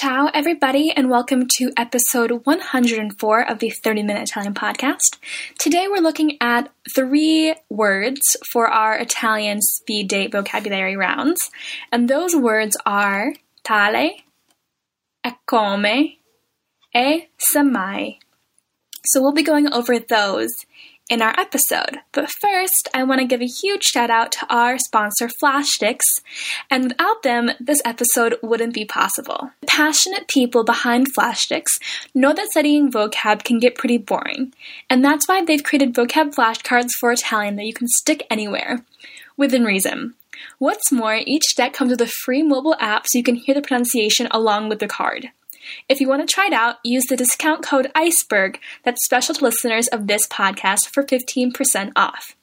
Ciao, everybody, and welcome to episode 104 of the 30 Minute Italian Podcast. Today we're looking at three words for our Italian speed date vocabulary rounds, and those words are tale, e come, e semmai. So we'll be going over those in our episode. But first, I want to give a huge shout out to our sponsor, Flashsticks, and without them, this episode wouldn't be possible. The passionate people behind Flashsticks know that studying vocab can get pretty boring, and that's why they've created vocab flashcards for Italian that you can stick anywhere, within reason. What's more, each deck comes with a free mobile app so you can hear the pronunciation along with the card. If you want to try it out, use the discount code ICEBERG that's special to listeners of this podcast for 15% off.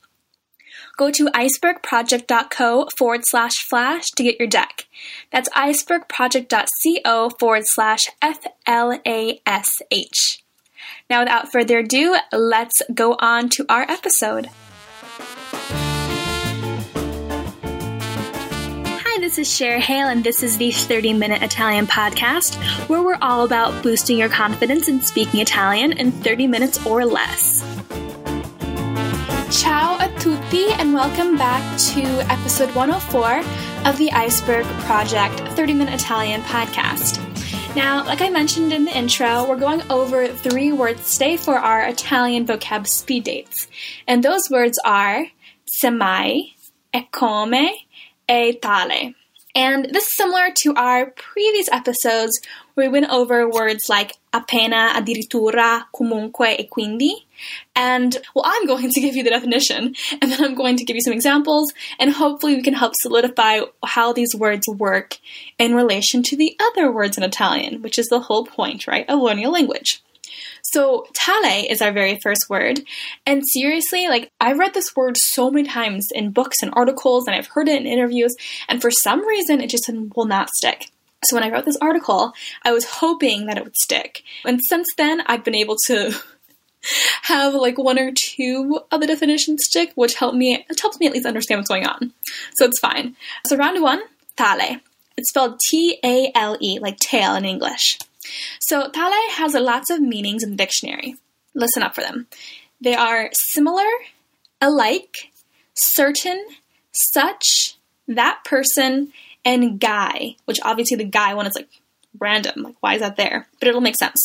Go to icebergproject.co forward slash flash to get your deck. That's icebergproject.co forward slash F L A S H. Now, without further ado, let's go on to our episode. This is Cher Hale, and this is the 30 Minute Italian Podcast, where we're all about boosting your confidence in speaking Italian in 30 minutes or less. Ciao a tutti, and welcome back to episode 104 of the Iceberg Project 30 Minute Italian Podcast. Now, like I mentioned in the intro, we're going over three words today for our Italian vocab speed dates. And those words are semmai, e come, e tale. And this is similar to our previous episodes where we went over words like appena, addirittura, comunque, e quindi. And well, I'm going to give you the definition, and then I'm going to give you some examples, and hopefully we can help solidify how these words work in relation to the other words in Italian, which is the whole point, right, of learning a language. So, tale is our very first word. And seriously, like, I've read this word so many times in books and articles, and I've heard it in interviews, and for some reason, it just will not stick. So, when I wrote this article, I was hoping that it would stick. And since then, I've been able to. have like one or two of the definitions stick, which help me it helps me at least understand what's going on. So it's fine. So round one, tale. It's spelled T A L E, like tail in English. So, tale has lots of meanings in the dictionary. Listen up for them. They are similar, alike, certain, such, that person, and guy, which obviously the guy one is like random. Like, why is that there? But it'll make sense.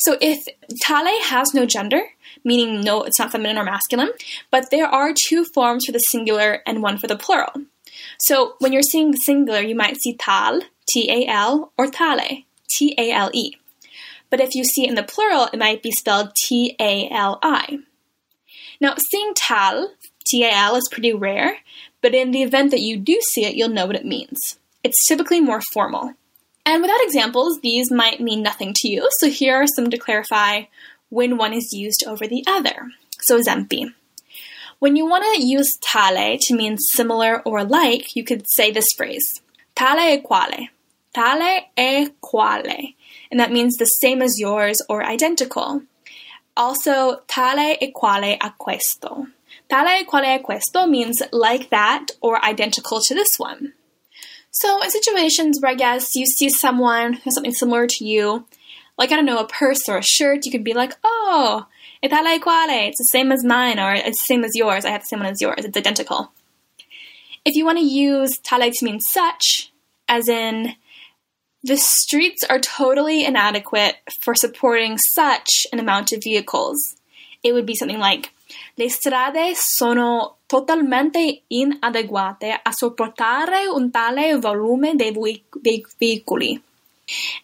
So, if tale has no gender, meaning no, it's not feminine or masculine, but there are two forms for the singular and one for the plural. So, when you're seeing singular, you might see tal, T A L, or tale. T A L E. But if you see it in the plural, it might be spelled T A L I. Now, seeing tal, T A L, is pretty rare, but in the event that you do see it, you'll know what it means. It's typically more formal. And without examples, these might mean nothing to you, so here are some to clarify when one is used over the other. So, esempi. When you want to use tale to mean similar or like, you could say this phrase tale e quale. Tale e quale, and that means the same as yours or identical. Also, tale e quale a questo. Tale e quale a questo means like that or identical to this one. So, in situations where I guess you see someone who has something similar to you, like I don't know, a purse or a shirt, you could be like, oh, e tale e quale, it's the same as mine, or it's the same as yours, I have the same one as yours, it's identical. If you want to use tale to mean such, as in the streets are totally inadequate for supporting such an amount of vehicles. It would be something like Le strade sono totalmente inadeguate a sopportare un tale volume dei veicoli.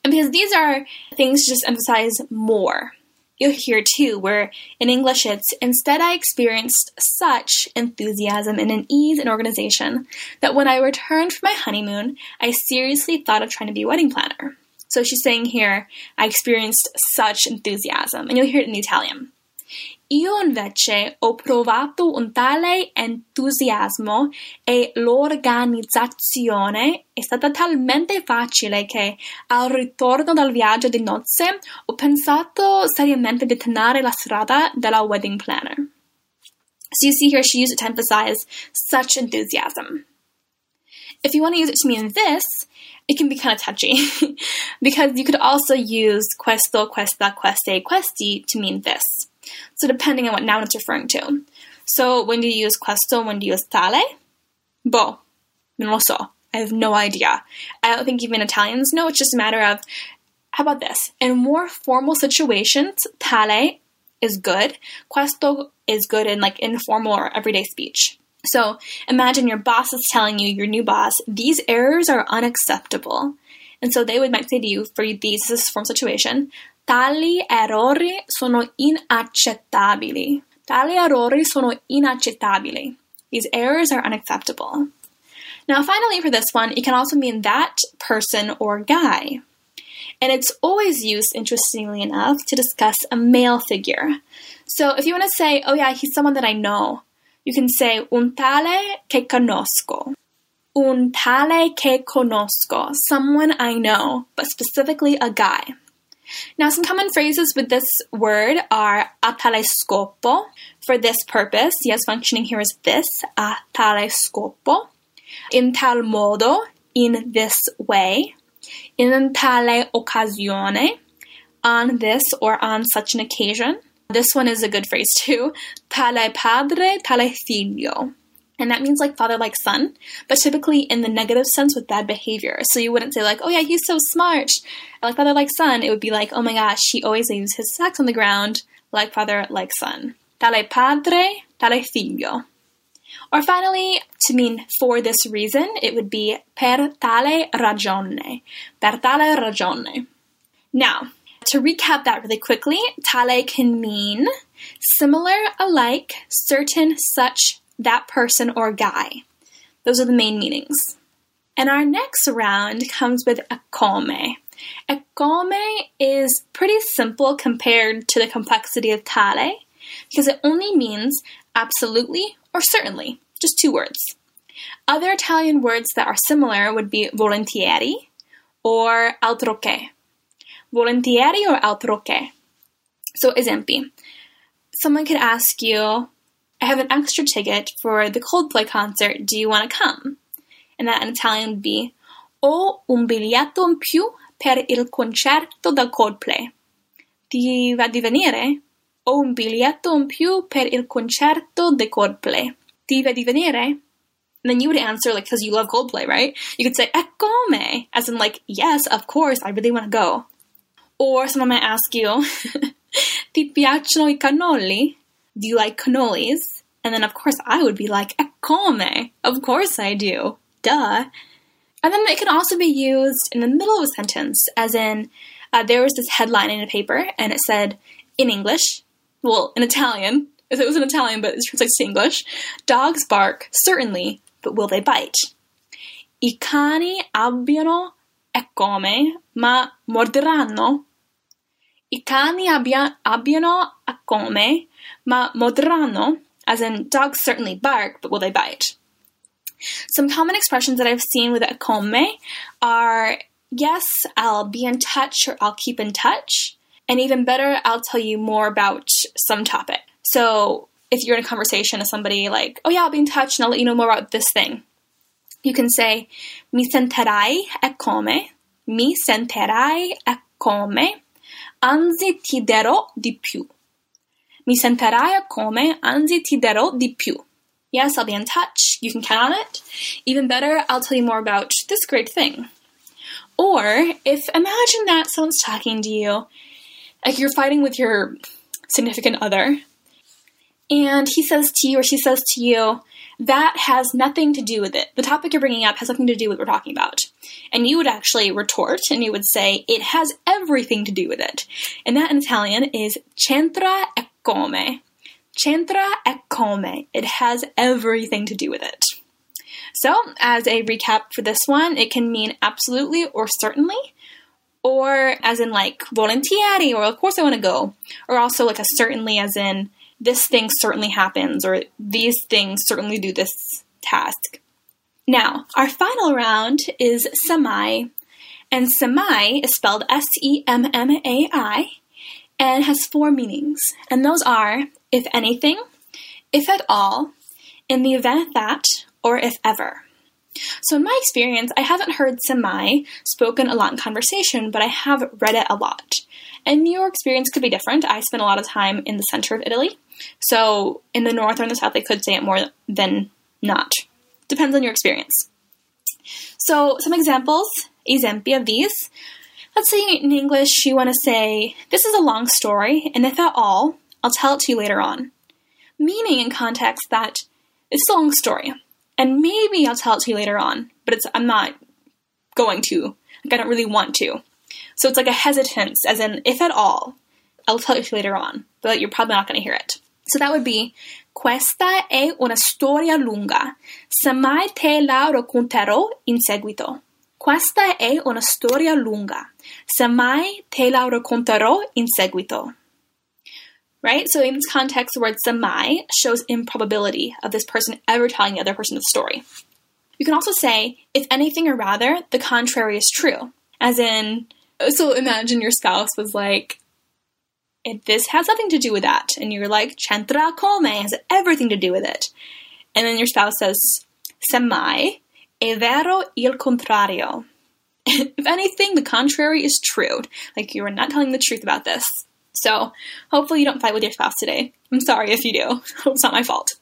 And because these are things just emphasize more you'll hear too, where in English it's instead I experienced such enthusiasm and an ease in organization that when I returned from my honeymoon, I seriously thought of trying to be a wedding planner. So she's saying here, I experienced such enthusiasm, and you'll hear it in Italian. Io invece ho provato un tale entusiasmo e l'organizzazione è stata talmente facile che al ritorno dal viaggio di nozze ho pensato seriamente di tenere la strada della wedding planner. So you see here she used it to emphasize such enthusiasm. If you want to use it to mean this, it can be kind of touchy because you could also use questo, questa, queste, questi to mean this. So depending on what noun it's referring to. So when do you use questo? When do you use tale? Boh, non lo so. I have no idea. I don't think even Italians know. It's just a matter of, how about this? In more formal situations, tale is good. Questo is good in like informal or everyday speech. So imagine your boss is telling you, your new boss, these errors are unacceptable. And so they would might say to you, for these, this is a form situation, tali errori sono inaccettabili. Tali errori sono inaccettabili. These errors are unacceptable. Now, finally, for this one, it can also mean that person or guy. And it's always used, interestingly enough, to discuss a male figure. So if you want to say, oh yeah, he's someone that I know, you can say un tale che conosco. Un tale che conosco, someone I know, but specifically a guy. Now, some common phrases with this word are a tale scopo. For this purpose, yes, functioning here is this, a tale scopo. In tal modo, in this way. In tale occasione, on this or on such an occasion. This one is a good phrase too. Tale padre, tale figlio. And that means like father, like son, but typically in the negative sense with bad behavior. So you wouldn't say like, oh yeah, he's so smart. Like father, like son. It would be like, oh my gosh, he always leaves his sacks on the ground. Like father, like son. Tale padre, tale figlio. Or finally, to mean for this reason, it would be per tale ragione. Per tale ragione. Now, to recap that really quickly, tale can mean similar, alike, certain, such, that person, or guy. Those are the main meanings. And our next round comes with a come. come is pretty simple compared to the complexity of tale because it only means absolutely or certainly, just two words. Other Italian words that are similar would be volentieri or altro che volentieri or altro che. So, esempi. Someone could ask you, I have an extra ticket for the Coldplay concert. Do you want to come? And that in Italian would be Ho un biglietto in più per il concerto del Coldplay. Ti va di venire? Ho un biglietto in più per il concerto del Coldplay. Ti va di venire? And then you would answer like because you love Coldplay, right? You could say eh, "Ecco as in like yes, of course, I really want to go. Or someone might ask you, Ti piacciono i cannoli? Do you like cannolis? And then, of course, I would be like, E come? Of course I do. Duh. And then it can also be used in the middle of a sentence, as in, uh, there was this headline in a paper, and it said, in English, well, in Italian, if it was in Italian, but it translates to English, dogs bark, certainly, but will they bite? I cani abbiano e come, ma morderanno? I cani abbia, abbiano a come, ma mordranno, as in dogs certainly bark, but will they bite? Some common expressions that I've seen with eccome are yes, I'll be in touch or I'll keep in touch. And even better, I'll tell you more about some topic. So if you're in a conversation with somebody like, oh yeah, I'll be in touch and I'll let you know more about this thing. You can say, mi sentirai e come, mi sentirai e come, anzi ti darò di più. Mi sentirai come, anzi ti darò di più. Yes, I'll be in touch. You can count on it. Even better, I'll tell you more about this great thing. Or if imagine that someone's talking to you, like you're fighting with your significant other, and he says to you or she says to you, that has nothing to do with it. The topic you're bringing up has nothing to do with what we're talking about. And you would actually retort and you would say, it has everything to do with it. And that in Italian is c'entra e come. C'entra e come. It has everything to do with it. So, as a recap for this one, it can mean absolutely or certainly, or as in like volentieri, or of course I want to go, or also like a certainly as in this thing certainly happens, or these things certainly do this task. Now, our final round is semmai, and semmai is spelled S E M M A I and has four meanings, and those are if anything, if at all, in the event that, or if ever. So, in my experience, I haven't heard semmai spoken a lot in conversation, but I have read it a lot. And your experience could be different. I spent a lot of time in the center of Italy. So, in the north or in the south, they could say it more than not. Depends on your experience. So, some examples, esempi of these. Let's say in English you want to say, This is a long story, and if at all, I'll tell it to you later on. Meaning in context that it's a long story, and maybe I'll tell it to you later on, but it's I'm not going to. Like I don't really want to. So it's like a hesitance, as in, if at all, I'll tell it to you later on, but you're probably not going to hear it. So that would be Questa è una storia lunga. Semmai te la racconterò in seguito. Questa è una storia lunga. Semmai te la racconterò in seguito. Right? So in this context, the word semmai shows improbability of this person ever telling the other person the story. You can also say, if anything or rather, the contrary is true. As in, so imagine your spouse was like, this has nothing to do with that. And you're like, c'entra come has everything to do with it. And then your spouse says, semmai, è vero il contrario. if anything, the contrary is true. Like you are not telling the truth about this. So hopefully you don't fight with your spouse today. I'm sorry if you do. it's not my fault.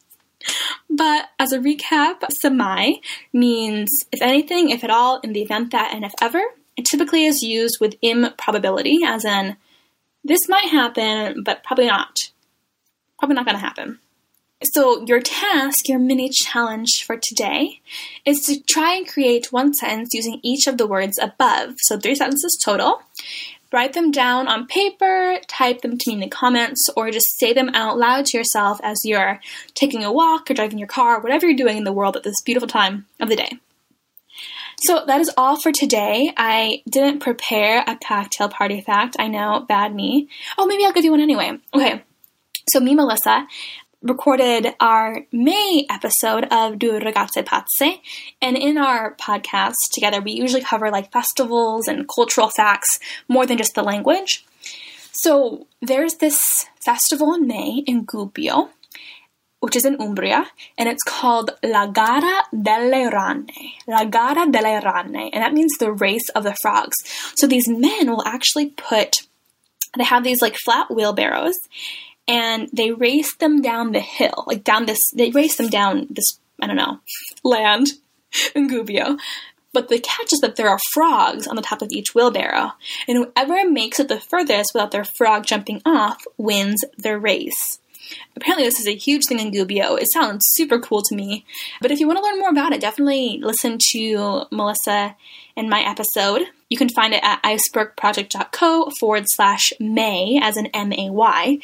But as a recap, semmai means if anything, if at all, in the event that, and if ever. It typically is used with improbability, as in this might happen, but probably not. Probably not going to happen. So, your task, your mini challenge for today, is to try and create one sentence using each of the words above. So, three sentences total. Write them down on paper, type them to me in the comments, or just say them out loud to yourself as you're taking a walk or driving your car, whatever you're doing in the world at this beautiful time of the day. So that is all for today. I didn't prepare a cocktail party fact. I know, bad me. Oh, maybe I'll give you one anyway. Okay. So me, Melissa, recorded our May episode of Due Ragazze Pazze. And in our podcast together, we usually cover like festivals and cultural facts more than just the language. So there's this festival in May in Gubbio which is in Umbria, and it's called La Gara delle Rane. La Gara delle Rane, and that means the race of the frogs. So these men will actually put, they have these like flat wheelbarrows, and they race them down the hill, like down this, they race them down this, I don't know, land in Gubbio. But the catch is that there are frogs on the top of each wheelbarrow, and whoever makes it the furthest without their frog jumping off wins the race. Apparently, this is a huge thing in Gubbio. It sounds super cool to me. But if you want to learn more about it, definitely listen to Melissa and my episode. You can find it at icebergproject.co forward slash May, as in M A Y.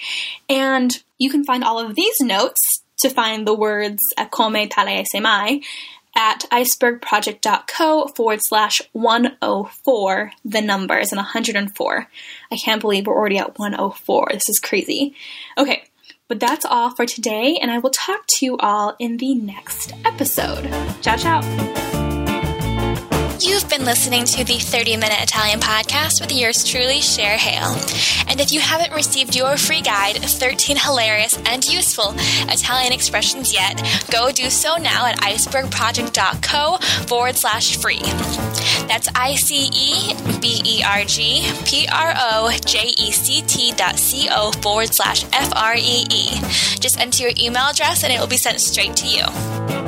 And you can find all of these notes to find the words come tale mai at icebergproject.co forward slash 104, the numbers, and 104. I can't believe we're already at 104. This is crazy. Okay, but that's all for today, and I will talk to you all in the next episode. Ciao, ciao. You've been listening to the 30 Minute Italian Podcast with yours truly, Cher Hale. And if you haven't received your free guide, 13 Hilarious and Useful Italian Expressions yet, go do so now at icebergproject.co forward slash free. That's I C E B E R G P R O J E C T dot C O forward slash F R E E. Just enter your email address and it will be sent straight to you.